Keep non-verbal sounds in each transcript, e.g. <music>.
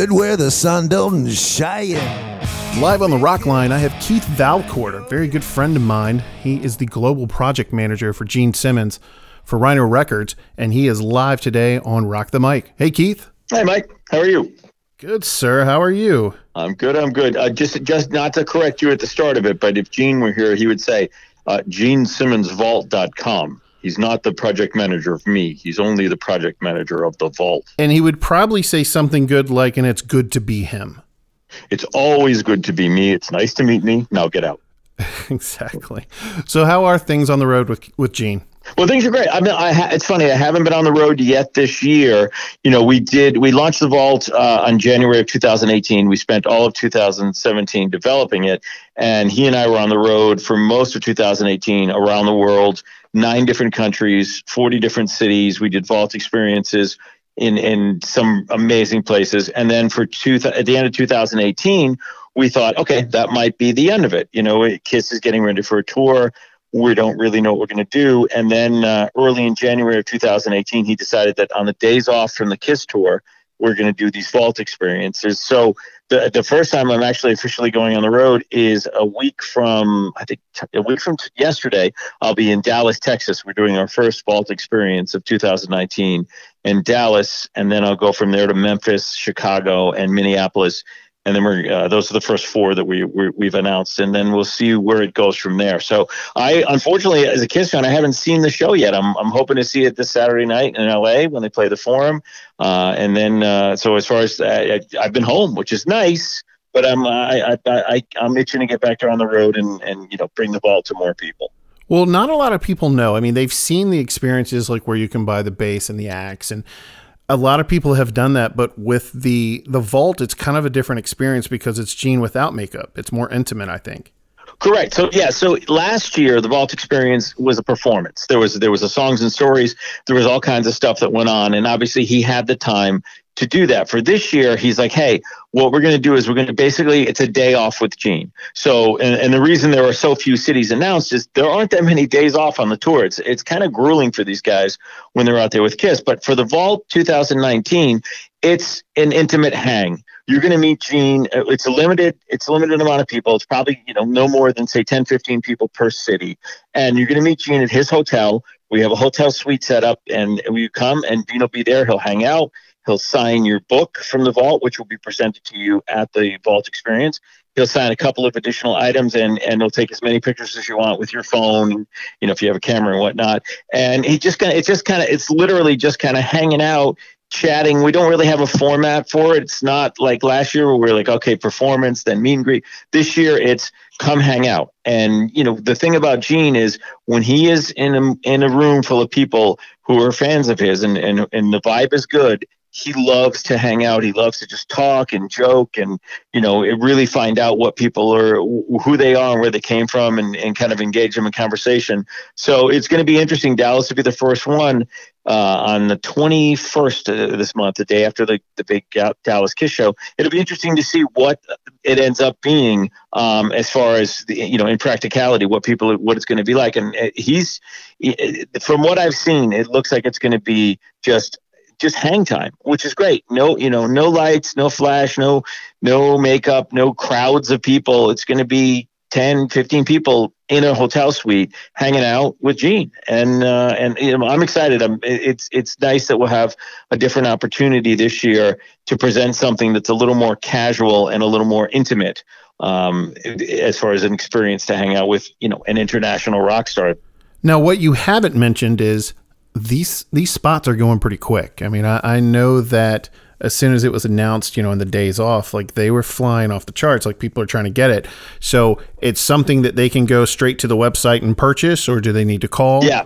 David, where the sun don't shine. Live on the rock line, I have Keith Valcourt, a very good friend of mine. He is the global project manager for Gene Simmons for Rhino Records, and he is live today on Rock the Mike. Hey, Keith. Hey, Mike. How are you? Good, sir. How are you? I'm good. I'm good. Uh, just, just not to correct you at the start of it, but if Gene were here, he would say uh, GeneSimmonsVault.com. He's not the project manager of me. He's only the project manager of the vault. And he would probably say something good like, and it's good to be him. It's always good to be me. It's nice to meet me. Now get out. <laughs> exactly. So, how are things on the road with with Gene? Well, things are great. I mean, I ha- it's funny. I haven't been on the road yet this year. You know, we did. We launched the Vault uh, on January of 2018. We spent all of 2017 developing it, and he and I were on the road for most of 2018 around the world, nine different countries, 40 different cities. We did Vault experiences in in some amazing places, and then for two th- at the end of 2018, we thought, okay, that might be the end of it. You know, Kiss is getting ready for a tour we don't really know what we're going to do. And then uh, early in January of 2018, he decided that on the days off from the Kiss tour, we're going to do these vault experiences. So the the first time I'm actually officially going on the road is a week from I think a week from t- yesterday. I'll be in Dallas, Texas. We're doing our first vault experience of 2019 in Dallas, and then I'll go from there to Memphis, Chicago, and Minneapolis and then we're uh, those are the first four that we, we have announced, and then we'll see where it goes from there. So I unfortunately, as a Kiss fan, I haven't seen the show yet. I'm I'm hoping to see it this Saturday night in LA when they play the Forum, uh, and then uh, so as far as uh, I, have been home, which is nice, but I'm I, I, I I'm itching to get back there on the road and and you know bring the ball to more people. Well, not a lot of people know. I mean, they've seen the experiences like where you can buy the bass and the axe and a lot of people have done that, but with the the vault, it's kind of a different experience because it's Gene without makeup. It's more intimate, I think. Correct. So yeah, so last year the Vault Experience was a performance. There was there was a songs and stories. There was all kinds of stuff that went on, and obviously he had the time to do that. For this year, he's like, hey, what we're going to do is we're going to basically it's a day off with Gene. So, and, and the reason there are so few cities announced is there aren't that many days off on the tour. It's it's kind of grueling for these guys when they're out there with Kiss. But for the Vault 2019, it's an intimate hang. You're going to meet Gene. It's a limited it's a limited amount of people. It's probably you know no more than say 10, 15 people per city, and you're going to meet Gene at his hotel. We have a hotel suite set up, and you come and Gene will be there. He'll hang out He'll sign your book from the vault, which will be presented to you at the vault experience. He'll sign a couple of additional items and, and he'll take as many pictures as you want with your phone, you know, if you have a camera and whatnot. And he just kind of, it's just kind of, it's literally just kind of hanging out, chatting. We don't really have a format for it. It's not like last year where we are like, okay, performance, then meet and greet. This year it's come hang out. And, you know, the thing about Gene is when he is in a, in a room full of people who are fans of his and, and, and the vibe is good, he loves to hang out. He loves to just talk and joke and, you know, really find out what people are, who they are and where they came from and, and kind of engage them in conversation. So it's going to be interesting. Dallas to be the first one uh, on the 21st of this month, the day after the, the big Dallas Kiss show. It'll be interesting to see what it ends up being um, as far as, the, you know, in practicality, what people, what it's going to be like. And uh, he's, from what I've seen, it looks like it's going to be just just hang time, which is great. No, you know, no lights, no flash, no no makeup, no crowds of people. It's going to be 10, 15 people in a hotel suite hanging out with Gene. And uh, and you know, I'm excited. I'm, it's it's nice that we'll have a different opportunity this year to present something that's a little more casual and a little more intimate um, as far as an experience to hang out with, you know, an international rock star. Now, what you haven't mentioned is these these spots are going pretty quick. I mean, I, I know that as soon as it was announced, you know, in the days off, like they were flying off the charts. Like people are trying to get it. So it's something that they can go straight to the website and purchase, or do they need to call? Yeah.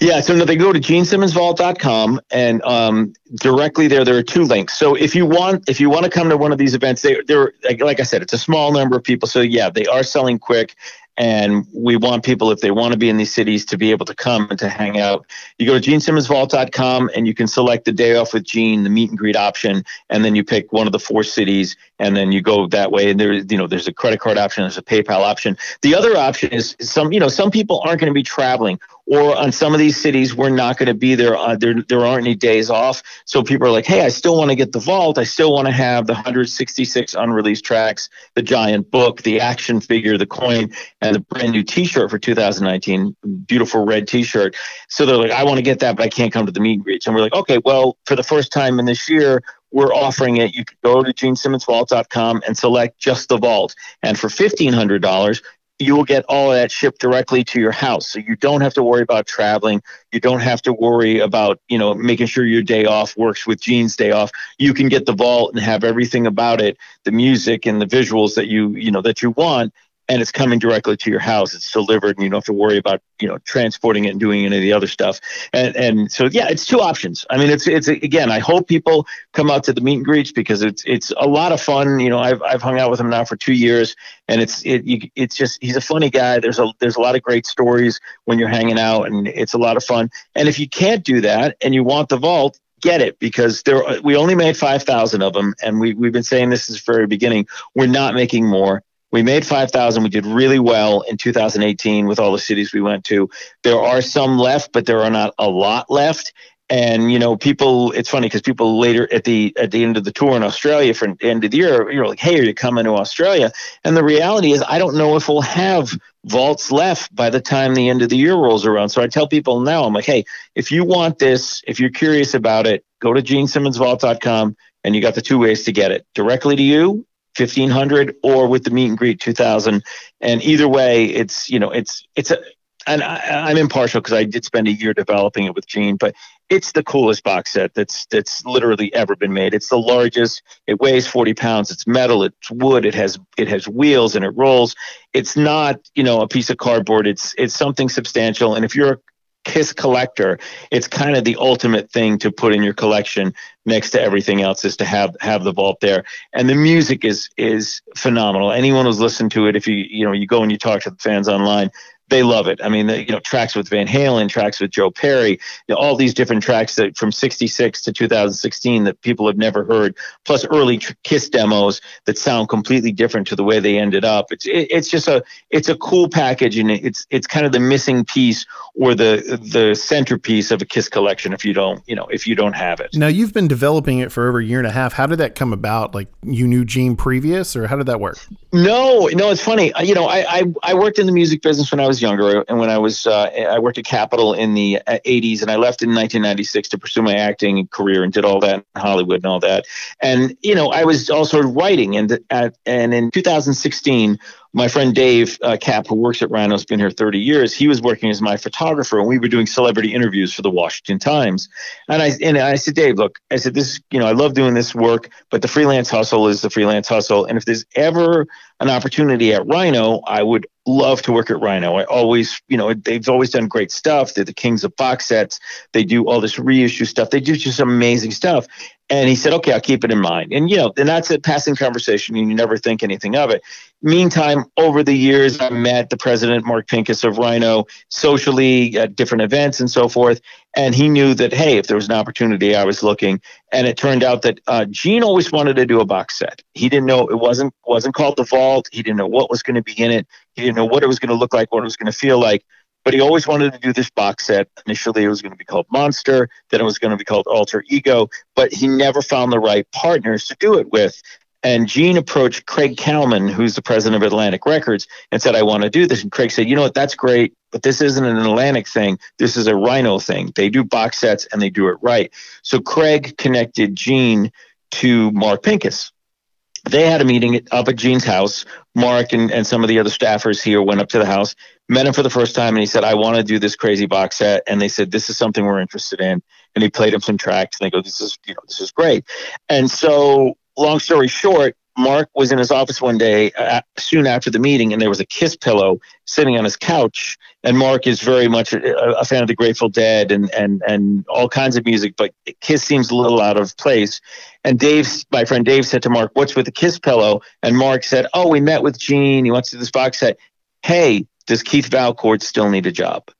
Yeah, so they go to genesimmonsvault.com and um, directly there there are two links. So if you want if you want to come to one of these events, they they're like I said, it's a small number of people. So yeah, they are selling quick and we want people, if they want to be in these cities, to be able to come and to hang out. You go to genesimmonsvault.com and you can select the day off with Gene, the meet and greet option, and then you pick one of the four cities, and then you go that way. And there's, you know, there's a credit card option, there's a PayPal option. The other option is some, you know, some people aren't going to be traveling or on some of these cities, we're not going to be there. Uh, there. There aren't any days off. So people are like, hey, I still want to get the vault. I still want to have the 166 unreleased tracks, the giant book, the action figure, the coin, and the brand new T-shirt for 2019, beautiful red T-shirt. So they're like, I want to get that, but I can't come to the meet and greets. And we're like, okay, well, for the first time in this year, we're offering it. You can go to genesimmonsvault.com and select just the vault. And for $1,500, you will get all of that shipped directly to your house. So you don't have to worry about traveling. You don't have to worry about, you know, making sure your day off works with Gene's day off. You can get the vault and have everything about it, the music and the visuals that you, you know, that you want and it's coming directly to your house. It's delivered, and you don't have to worry about you know transporting it and doing any of the other stuff. And and so yeah, it's two options. I mean, it's it's again. I hope people come out to the meet and greets because it's it's a lot of fun. You know, I've I've hung out with him now for two years, and it's it you, it's just he's a funny guy. There's a there's a lot of great stories when you're hanging out, and it's a lot of fun. And if you can't do that and you want the vault, get it because there we only made 5000 of them and we, we've been saying this since the very beginning we're not making more we made 5,000. We did really well in 2018 with all the cities we went to. There are some left, but there are not a lot left. And you know, people. It's funny because people later at the at the end of the tour in Australia for end of the year, you're like, "Hey, are you coming to Australia?" And the reality is, I don't know if we'll have vaults left by the time the end of the year rolls around. So I tell people now, I'm like, "Hey, if you want this, if you're curious about it, go to genesimmonsvault.com and you got the two ways to get it directly to you 1500 or with the meet and greet 2000 and either way it's you know it's it's a and I, am impartial because I did spend a year developing it with Gene, but it's the coolest box set that's that's literally ever been made. It's the largest. It weighs 40 pounds. It's metal. It's wood. It has it has wheels and it rolls. It's not you know a piece of cardboard. It's it's something substantial. And if you're Kiss collector, it's kind of the ultimate thing to put in your collection next to everything else is to have have the vault there. And the music is is phenomenal. Anyone who's listened to it, if you you know you go and you talk to the fans online, they love it. I mean, the, you know, tracks with Van Halen, tracks with Joe Perry, you know, all these different tracks that from 66 to 2016 that people have never heard, plus early tr- Kiss demos that sound completely different to the way they ended up. It's it, it's just a it's a cool package and it's it's kind of the missing piece or the the centerpiece of a Kiss collection if you don't, you know, if you don't have it. Now, you've been developing it for over a year and a half. How did that come about? Like you knew Gene previous or how did that work? No, no, it's funny. You know, I I, I worked in the music business when I was was younger, and when I was, uh, I worked at Capitol in the 80s, uh, and I left in 1996 to pursue my acting career and did all that in Hollywood and all that. And you know, I was also writing, and at, and in 2016, my friend Dave uh, Cap, who works at Rhino, has been here 30 years. He was working as my photographer, and we were doing celebrity interviews for the Washington Times. And I and I said, Dave, look, I said this, you know, I love doing this work, but the freelance hustle is the freelance hustle. And if there's ever an opportunity at Rhino, I would love to work at Rhino. I always, you know, they've always done great stuff. They're the kings of box sets. They do all this reissue stuff. They do just amazing stuff. And he said, okay, I'll keep it in mind. And, you know, and that's a passing conversation and you never think anything of it. Meantime, over the years, I met the president, Mark Pinkus of Rhino, socially at different events and so forth. And he knew that, hey, if there was an opportunity, I was looking. And it turned out that uh, Gene always wanted to do a box set. He didn't know it wasn't wasn't called the Vault. He didn't know what was going to be in it. He didn't know what it was going to look like, what it was going to feel like but he always wanted to do this box set. Initially, it was going to be called Monster, then it was going to be called Alter Ego, but he never found the right partners to do it with. And Gene approached Craig Kallman, who's the president of Atlantic Records, and said, I want to do this. And Craig said, You know what? That's great, but this isn't an Atlantic thing. This is a Rhino thing. They do box sets and they do it right. So Craig connected Gene to Mark Pinkus. They had a meeting up at Gene's house. Mark and, and some of the other staffers here went up to the house met him for the first time and he said, I want to do this crazy box set. And they said, This is something we're interested in. And he played him some tracks and they go, This is, you know, this is great. And so, long story short, Mark was in his office one day uh, soon after the meeting, and there was a Kiss pillow sitting on his couch. And Mark is very much a, a, fan of the Grateful Dead and and and all kinds of music, but Kiss seems a little out of place. And Dave, my friend Dave, said to Mark, "What's with the Kiss pillow?" And Mark said, "Oh, we met with Gene. He wants to do this box set. Hey, does Keith Valcourt still need a job?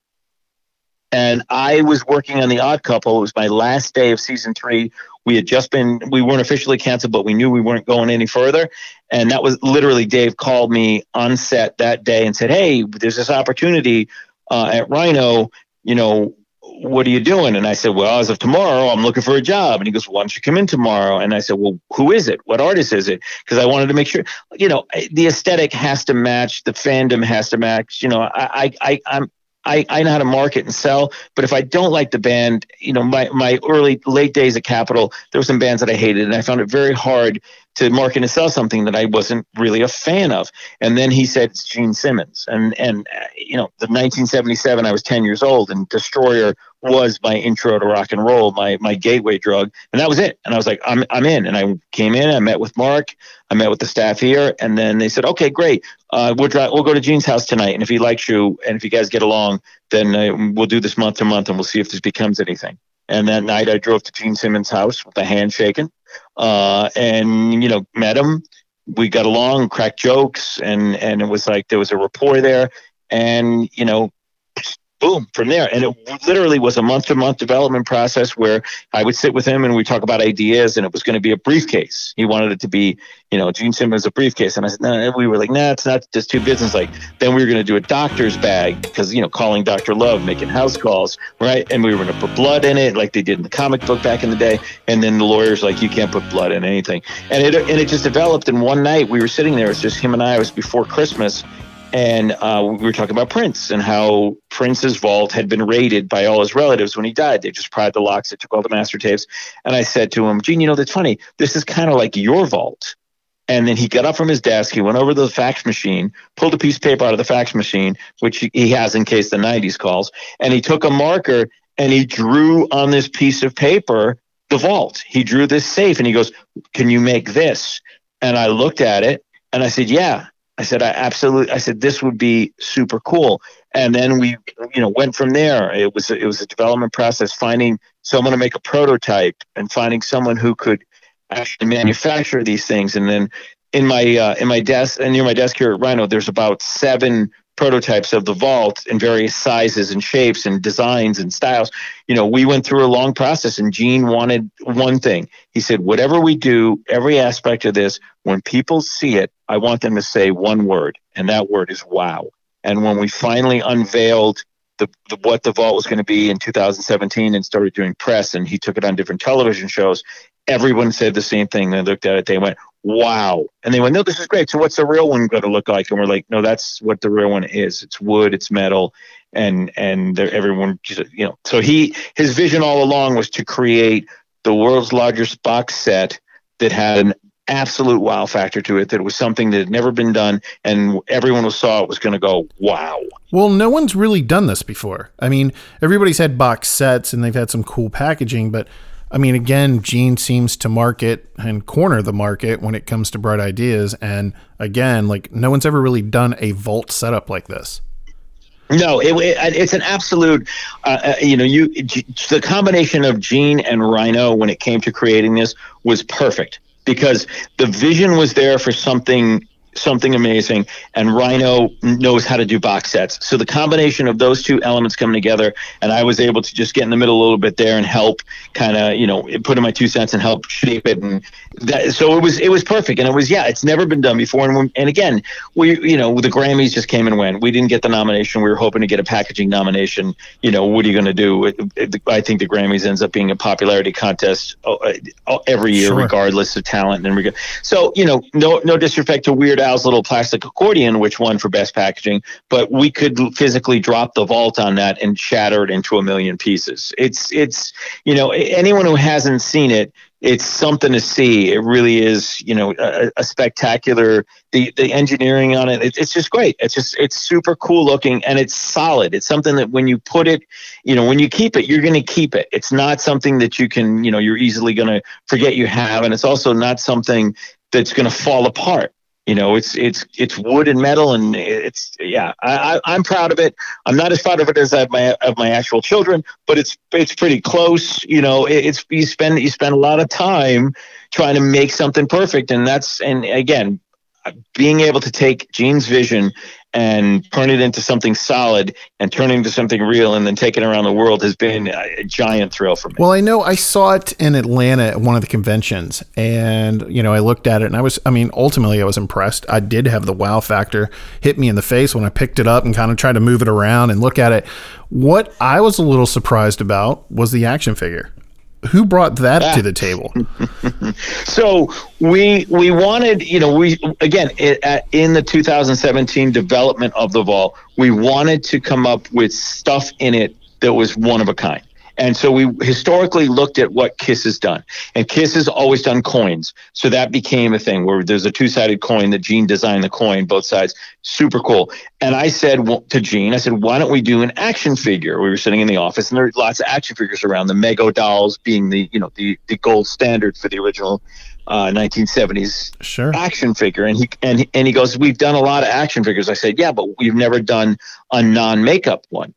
And I was working on The Odd Couple. It was my last day of season three. We had just been, we weren't officially canceled, but we knew we weren't going any further. And that was literally Dave called me on set that day and said, Hey, there's this opportunity uh, at Rhino. you know, what are you doing? And I said, well, as of tomorrow, I'm looking for a job. And he goes, why don't you come in tomorrow? And I said, well, who is it? What artist is it? Because I wanted to make sure, you know, the aesthetic has to match, the fandom has to match. You know, I, I, I'm, I, I know how to market and sell, but if I don't like the band, you know, my, my early, late days at Capitol, there were some bands that I hated, and I found it very hard to market and sell something that I wasn't really a fan of. And then he said, it's Gene Simmons. And, and uh, you know, the 1977, I was 10 years old, and Destroyer was my intro to rock and roll, my my gateway drug, and that was it. And I was like, I'm I'm in. And I came in, I met with Mark, I met with the staff here, and then they said, okay, great, uh, we'll drive, we'll go to Gene's house tonight, and if he likes you, and if you guys get along, then uh, we'll do this month to month, and we'll see if this becomes anything. And that night, I drove to Gene Simmons' house with a handshake, uh, and you know, met him. We got along, cracked jokes, and and it was like there was a rapport there. And you know, boom from there. And it literally was a month to month development process where i would sit with him and we talk about ideas and it was going to be a briefcase. He wanted it to be you know gene simmons a briefcase. And i said no nah. we were like nah it's not just too business. Like then we were going to do a doctor's bag because you know calling dr love making house calls right? And we were going to put blood in it like they did in the comic book back in the day. And then the lawyers like you can't put blood in anything. And it and it just developed and one night. We were sitting there. It was just him and i. It was before christmas and uh, we were talking about Prince and how Prince's vault had been raided by all his relatives when he died. They just pried the locks, they took all the master tapes. And I said to him, Gene, you know, that's funny. This is kind of like your vault. And then he got up from his desk, he went over to the fax machine, pulled a piece of paper out of the fax machine, which he has in case the 90s calls, and he took a marker and he drew on this piece of paper the vault. He drew this safe and he goes, Can you make this? And I looked at it and I said, Yeah. I said, I absolutely, I said, this would be super cool. And then we, you know, went from there. It was, it was a development process, finding someone to make a prototype and finding someone who could actually manufacture these things. And then in my, uh, in my desk and near my desk here at Rhino, there's about seven prototypes of the vault in various sizes and shapes and designs and styles. You know, we went through a long process and Gene wanted one thing. He said, whatever we do, every aspect of this, when people see it, I want them to say one word, and that word is wow. And when we finally unveiled the, the, what the vault was going to be in 2017 and started doing press and he took it on different television shows everyone said the same thing they looked at it they went wow. And they went no this is great. So what's the real one going to look like? And we're like no that's what the real one is. It's wood it's metal and and everyone you know. So he his vision all along was to create the world's largest box set that had an absolute wow factor to it that it was something that had never been done and everyone who saw it was going to go wow. Well no one's really done this before. I mean everybody's had box sets and they've had some cool packaging but i mean again gene seems to market and corner the market when it comes to bright ideas and again like no one's ever really done a vault setup like this no, it, it, it's an absolute. Uh, uh you know, you the combination of Gene and Rhino when it came to creating this was perfect because the vision was there for something something amazing and rhino knows how to do box sets. So the combination of those two elements coming together and i was able to just get in the middle a little bit there and help kind of you know put in my two cents and help shape it and that so it was it was perfect and it was yeah it's never been done before and, and again we you know the grammys just came and went. We didn't get the nomination. We were hoping to get a packaging nomination. You know what are you going to do i think the grammys ends up being a popularity contest uh, uh, every year sure. regardless of talent and reg- so you know no no disrespect to weird Al's little plastic accordion, which won for best packaging, but we could physically drop the vault on that and shatter it into a million pieces. It's it's you know anyone who hasn't seen it, it's something to see. It really is you know a, a spectacular. The the engineering on it, it, it's just great. It's just it's super cool looking and it's solid. It's something that when you put it, you know, when you keep it, you're going to keep it. It's not something that you can you know you're easily going to forget you have, and it's also not something that's going to fall apart you know it's it's it's wood and metal and it's yeah I, I am proud of it. I'm not as proud of it as of my of my actual children but it's it's pretty close you know it, it's you spend you spend a lot of time trying to make something perfect and that's and again being able to take Gene's vision and turn it into something solid and turn it into something real and then take it around the world has been a, a giant thrill for me. Well, I know I saw it in Atlanta at one of the conventions and, you know, I looked at it and I was, I mean, ultimately I was impressed. I did have the wow factor hit me in the face when I picked it up and kind of tried to move it around and look at it. What I was a little surprised about was the action figure who brought that to the table? <laughs> so we we wanted, you know, we again it, uh, in the 2017 development of the vault, we wanted to come up with stuff in it that was one of a kind. And so we historically looked at what Kiss has done. And Kiss has always done coins. So that became a thing where there's a two sided coin that Gene designed the coin, both sides. Super cool. And I said to Gene, I said, why don't we do an action figure? We were sitting in the office and there were lots of action figures around, the Mego dolls being the, you know, the, the gold standard for the original uh, 1970s sure. action figure, and he and and he goes, "We've done a lot of action figures." I said, "Yeah, but we've never done a non-makeup one."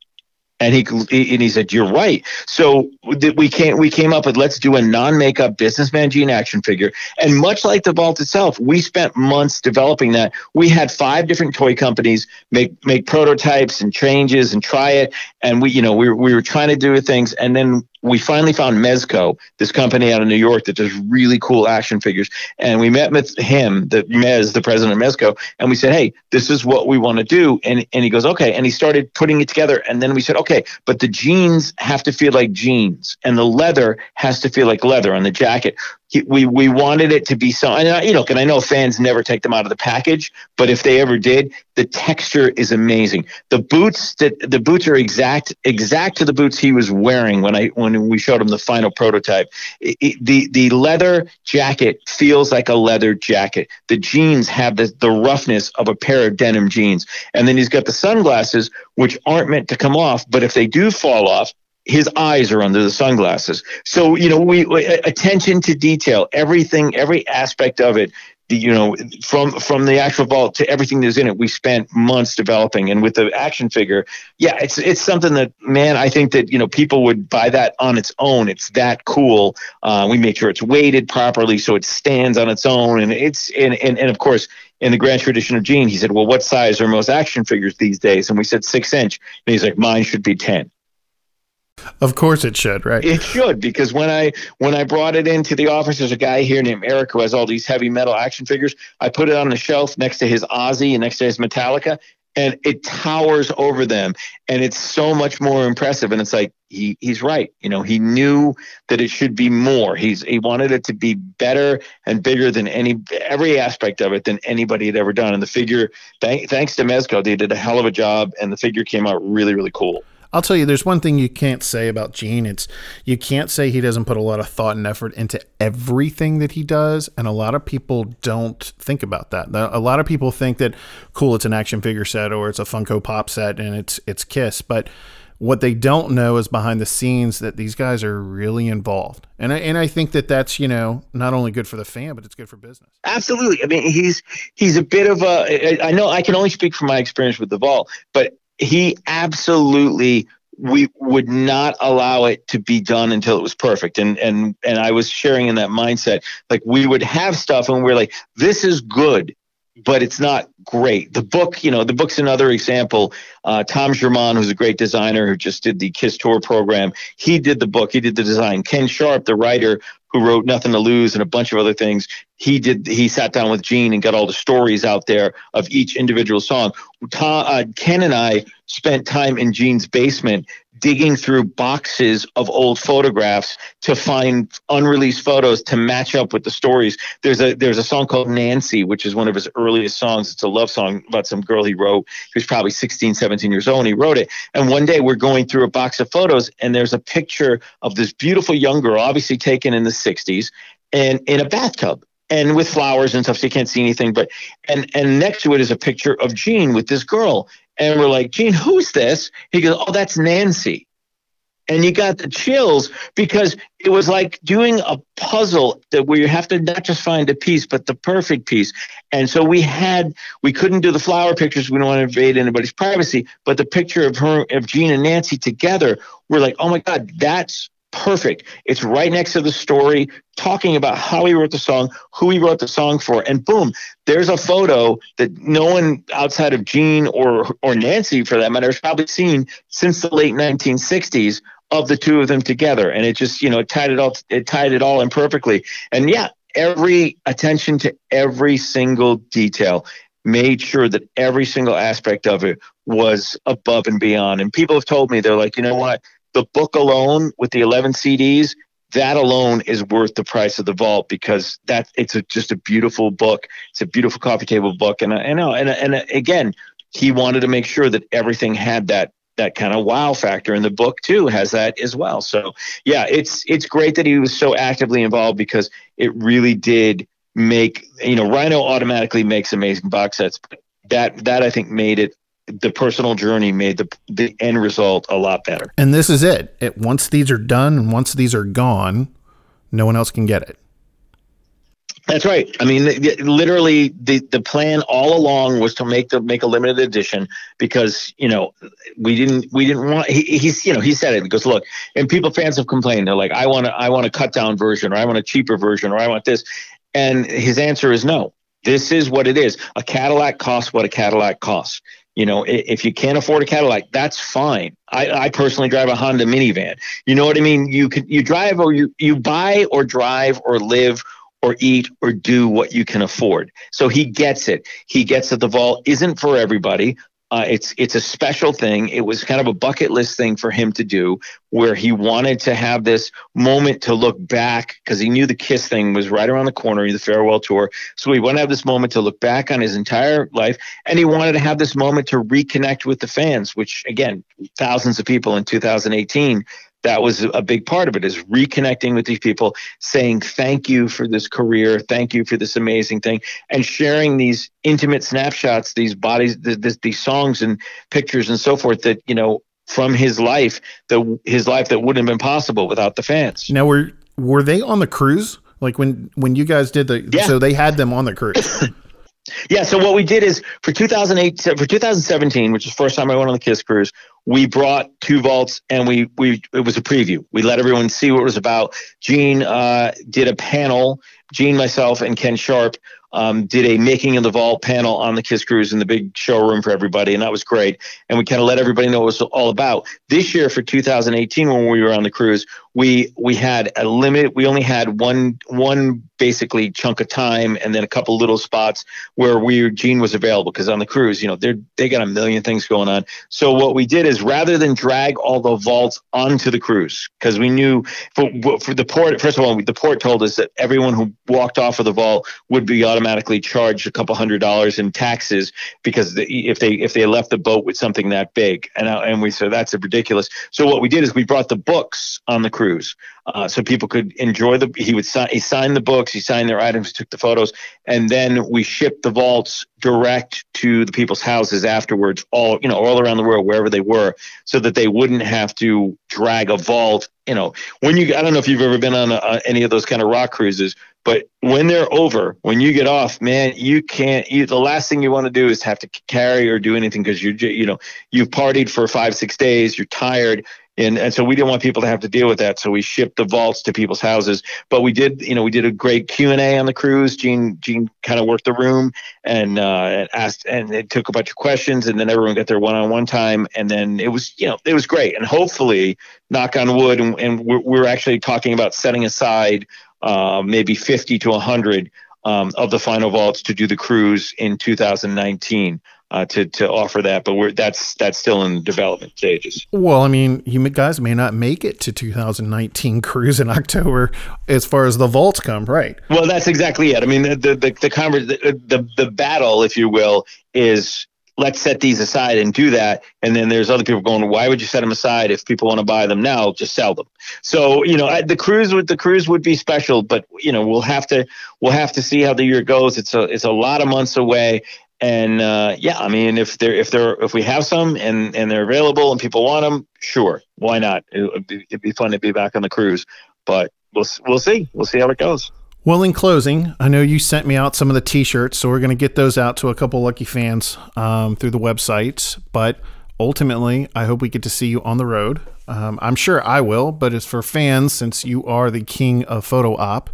And he and he said, "You're right." So we came we came up with let's do a non-makeup businessman Gene action figure. And much like the vault itself, we spent months developing that. We had five different toy companies make make prototypes and changes and try it. And we you know we we were trying to do things, and then we finally found Mezco, this company out of New York that does really cool action figures. And we met with him, the Mez, the president of Mezco, and we said, Hey, this is what we want to do. And, and he goes, Okay. And he started putting it together. And then we said, Okay, but the jeans have to feel like jeans and the leather has to feel like leather on the jacket we we wanted it to be so and I, you know and I know fans never take them out of the package but if they ever did the texture is amazing. The boots that the boots are exact exact to the boots he was wearing when I when we showed him the final prototype. It, it, the the leather jacket feels like a leather jacket. The jeans have the the roughness of a pair of denim jeans. And then he's got the sunglasses which aren't meant to come off but if they do fall off his eyes are under the sunglasses. So, you know, we, attention to detail, everything, every aspect of it, you know, from from the actual vault to everything that's in it, we spent months developing. And with the action figure, yeah, it's it's something that man, I think that you know people would buy that on its own. It's that cool. Uh, we make sure it's weighted properly so it stands on its own, and it's and and, and of course in the grand tradition of Gene, he said, "Well, what size are most action figures these days?" And we said six inch, and he's like, "Mine should be 10. Of course it should, right? It should because when I when I brought it into the office, there's a guy here named Eric who has all these heavy metal action figures. I put it on the shelf next to his Ozzy and next to his Metallica, and it towers over them, and it's so much more impressive. And it's like he he's right. You know, he knew that it should be more. He's he wanted it to be better and bigger than any every aspect of it than anybody had ever done. And the figure, thank, thanks to Mezco, they did a hell of a job, and the figure came out really really cool. I'll tell you, there's one thing you can't say about Gene. It's you can't say he doesn't put a lot of thought and effort into everything that he does, and a lot of people don't think about that. A lot of people think that cool, it's an action figure set or it's a Funko Pop set and it's it's Kiss, but what they don't know is behind the scenes that these guys are really involved, and I, and I think that that's you know not only good for the fan, but it's good for business. Absolutely. I mean, he's he's a bit of a. I know I can only speak from my experience with the vault, but he absolutely we would not allow it to be done until it was perfect. And and and I was sharing in that mindset like we would have stuff and we're like this is good but it's not great. The book, you know, the book's another example. Uh, Tom Jermann, who's a great designer who just did the Kiss Tour program, he did the book, he did the design. Ken Sharp, the writer who wrote Nothing to Lose and a bunch of other things, he did. He sat down with Gene and got all the stories out there of each individual song. Tom, uh, Ken and I spent time in Gene's basement digging through boxes of old photographs to find unreleased photos to match up with the stories. There's a there's a song called Nancy, which is one of his earliest songs. It's a love song about some girl he wrote. He was probably 16, 17 years old and he wrote it. And one day we're going through a box of photos and there's a picture of this beautiful young girl, obviously taken in the 60s, and in a bathtub and with flowers and stuff, so you can't see anything. But and and next to it is a picture of Gene with this girl, and we're like, Gene, who's this? He goes, Oh, that's Nancy. And you got the chills because it was like doing a puzzle that where you have to not just find a piece, but the perfect piece. And so we had, we couldn't do the flower pictures. We don't want to invade anybody's privacy, but the picture of her, of Gene and Nancy together, we're like, oh my God, that's perfect. It's right next to the story, talking about how he wrote the song, who he wrote the song for, and boom, there's a photo that no one outside of Gene or or Nancy, for that matter, has probably seen since the late 1960s of the two of them together, and it just you know it tied it all it tied it all in perfectly. And yeah, every attention to every single detail made sure that every single aspect of it was above and beyond. And people have told me they're like, you know what the book alone with the 11 CDs, that alone is worth the price of the vault because that it's a, just a beautiful book. It's a beautiful coffee table book, and I know, and and again, he wanted to make sure that everything had that that kind of wow factor, and the book too has that as well. So yeah, it's it's great that he was so actively involved because it really did make you know Rhino automatically makes amazing box sets, but that that I think made it the personal journey made the the end result a lot better. And this is it. it. Once these are done and once these are gone, no one else can get it. That's right. I mean, literally, the the plan all along was to make the make a limited edition because you know we didn't we didn't want he, he's you know he said it because look and people fans have complained they're like I want to I want a cut down version or I want a cheaper version or I want this and his answer is no this is what it is a Cadillac costs what a Cadillac costs you know, if you can't afford a Cadillac, that's fine. I, I personally drive a Honda minivan. You know what I mean? You can you drive or you you buy or drive or live or eat or do what you can afford. So he gets it. He gets that the vault isn't for everybody. Uh, it's it's a special thing. It was kind of a bucket list thing for him to do, where he wanted to have this moment to look back because he knew the Kiss thing was right around the corner, the farewell tour. So he wanted to have this moment to look back on his entire life, and he wanted to have this moment to reconnect with the fans, which again, thousands of people in 2018 that was a big part of it is reconnecting with these people saying thank you for this career thank you for this amazing thing and sharing these intimate snapshots these bodies these songs and pictures and so forth that you know from his life the his life that wouldn't have been possible without the fans. Now were were they on the cruise? Like when when you guys did the yeah. so they had them on the cruise <laughs> Yeah, so what we did is for 2008 for 2017, which is the first time I went on the Kiss cruise, we brought two vaults and we we it was a preview. We let everyone see what it was about. Gene uh, did a panel. Gene, myself, and Ken Sharp um, did a making of the vault panel on the Kiss Cruise in the big showroom for everybody, and that was great. And we kind of let everybody know what it was all about. This year for 2018, when we were on the cruise, we we had a limit. We only had one one basically chunk of time, and then a couple little spots where we Gene was available because on the cruise, you know, they they got a million things going on. So what we did is rather than drag all the vaults onto the cruise, because we knew for for the port, first of all, the port told us that everyone who walked off of the vault would be automatically charged a couple hundred dollars in taxes because the, if they if they left the boat with something that big, and uh, and we said that's ridiculous. So what we did is we brought the books on the cruise, uh, so people could enjoy the. He would sign. He signed the books. He signed their items. Took the photos, and then we shipped the vaults direct to the people's houses afterwards, all you know, all around the world, wherever they were, so that they wouldn't have to drag a vault. You know, when you I don't know if you've ever been on a, any of those kind of rock cruises, but when they're over, when you get off, man, you can't. You, the last thing you want to do is have to carry or do anything because you're, you know you've partied for five six days, you're tired and and so we didn't want people to have to deal with that. So we shipped the vaults to people's houses. But we did you know we did a great q&a on the cruise. Gene gene kind of worked the room and uh, asked and it took a bunch of questions and then everyone got their one-on-one time. And then it was you know it was great. And hopefully knock on wood and, and we're, we're actually talking about setting aside uh, maybe 50 to 100 um, of the final vaults to do the cruise in 2019 uh, to to offer that, but we're that's that's still in development stages. Well, I mean, you guys may not make it to 2019 cruise in <laughs> October as far as the vaults come, right? Well, that's exactly it. I mean, the the the the, conver- the, the, the battle, if you will, is let's set these aside and do that. And then there's other people going, why would you set them aside if people want to buy them now? Just sell them. So you know, the cruise would the cruise would be special, but you know, we'll have to we'll have to see how the year goes. It's a it's a lot of months away, and uh, yeah, I mean, if they're if they're if we have some and and they're available and people want them, sure, why not? It would be, it'd be fun to be back on the cruise, but we'll we'll see. We'll see how it goes. Well, in closing, I know you sent me out some of the T-shirts, so we're going to get those out to a couple lucky fans um, through the website. But ultimately, I hope we get to see you on the road. Um, I'm sure I will, but as for fans, since you are the king of photo op,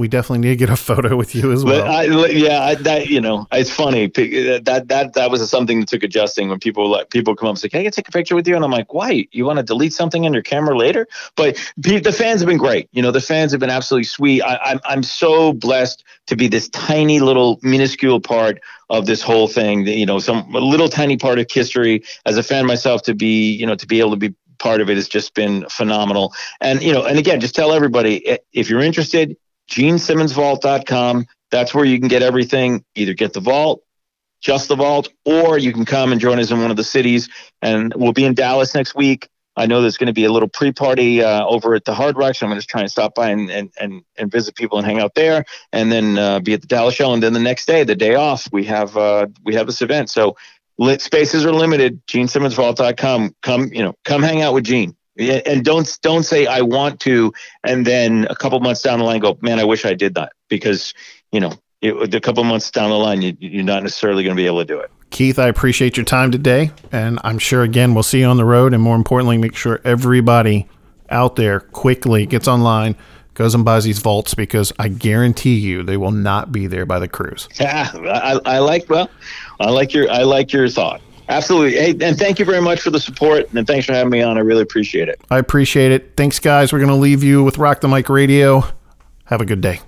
we definitely need to get a photo with you as well. I, yeah, I, that you know, it's funny that that that was something that took adjusting when people like people come up and say, "Can I take a picture with you?" And I'm like, "Why? You want to delete something on your camera later?" But the fans have been great. You know, the fans have been absolutely sweet. I, I'm I'm so blessed to be this tiny little minuscule part of this whole thing. You know, some a little tiny part of history. As a fan myself, to be you know to be able to be part of it has just been phenomenal. And you know, and again, just tell everybody if you're interested, genesimmonsvault.com. That's where you can get everything. Either get the vault, just the vault, or you can come and join us in one of the cities. And we'll be in Dallas next week. I know there's going to be a little pre-party uh, over at the Hard Rock, so I'm going to try and stop by and, and, and, and visit people and hang out there, and then uh, be at the Dallas show. And then the next day, the day off, we have uh, we have this event. So lit spaces are limited. GeneSimmonsVault.com. Come, you know, come hang out with Gene and don't don't say I want to, and then a couple months down the line go, man, I wish I did that because you know it, a couple months down the line you, you're not necessarily going to be able to do it. Keith, I appreciate your time today, and I'm sure again we'll see you on the road, and more importantly, make sure everybody out there quickly gets online, goes and buys these vaults because I guarantee you they will not be there by the cruise. Yeah, <laughs> I, I like well, I like your I like your thought. Absolutely. Hey, and thank you very much for the support. And thanks for having me on. I really appreciate it. I appreciate it. Thanks, guys. We're going to leave you with Rock the Mike Radio. Have a good day.